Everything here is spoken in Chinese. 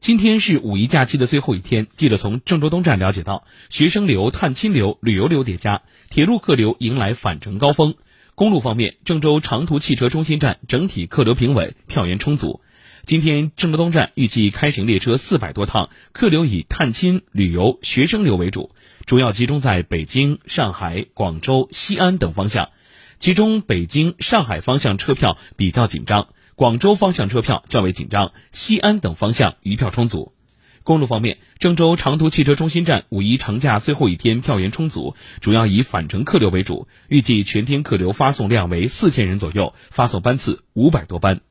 今天是五一假期的最后一天，记者从郑州东站了解到，学生流、探亲流、旅游流叠加，铁路客流迎来返程高峰。公路方面，郑州长途汽车中心站整体客流平稳，票源充足。今天郑州东站预计开行列车四百多趟，客流以探亲、旅游、学生流为主，主要集中在北京、上海、广州、西安等方向，其中北京、上海方向车票比较紧张。广州方向车票较为紧张，西安等方向余票充足。公路方面，郑州长途汽车中心站五一长假最后一天票源充足，主要以返程客流为主，预计全天客流发送量为四千人左右，发送班次五百多班。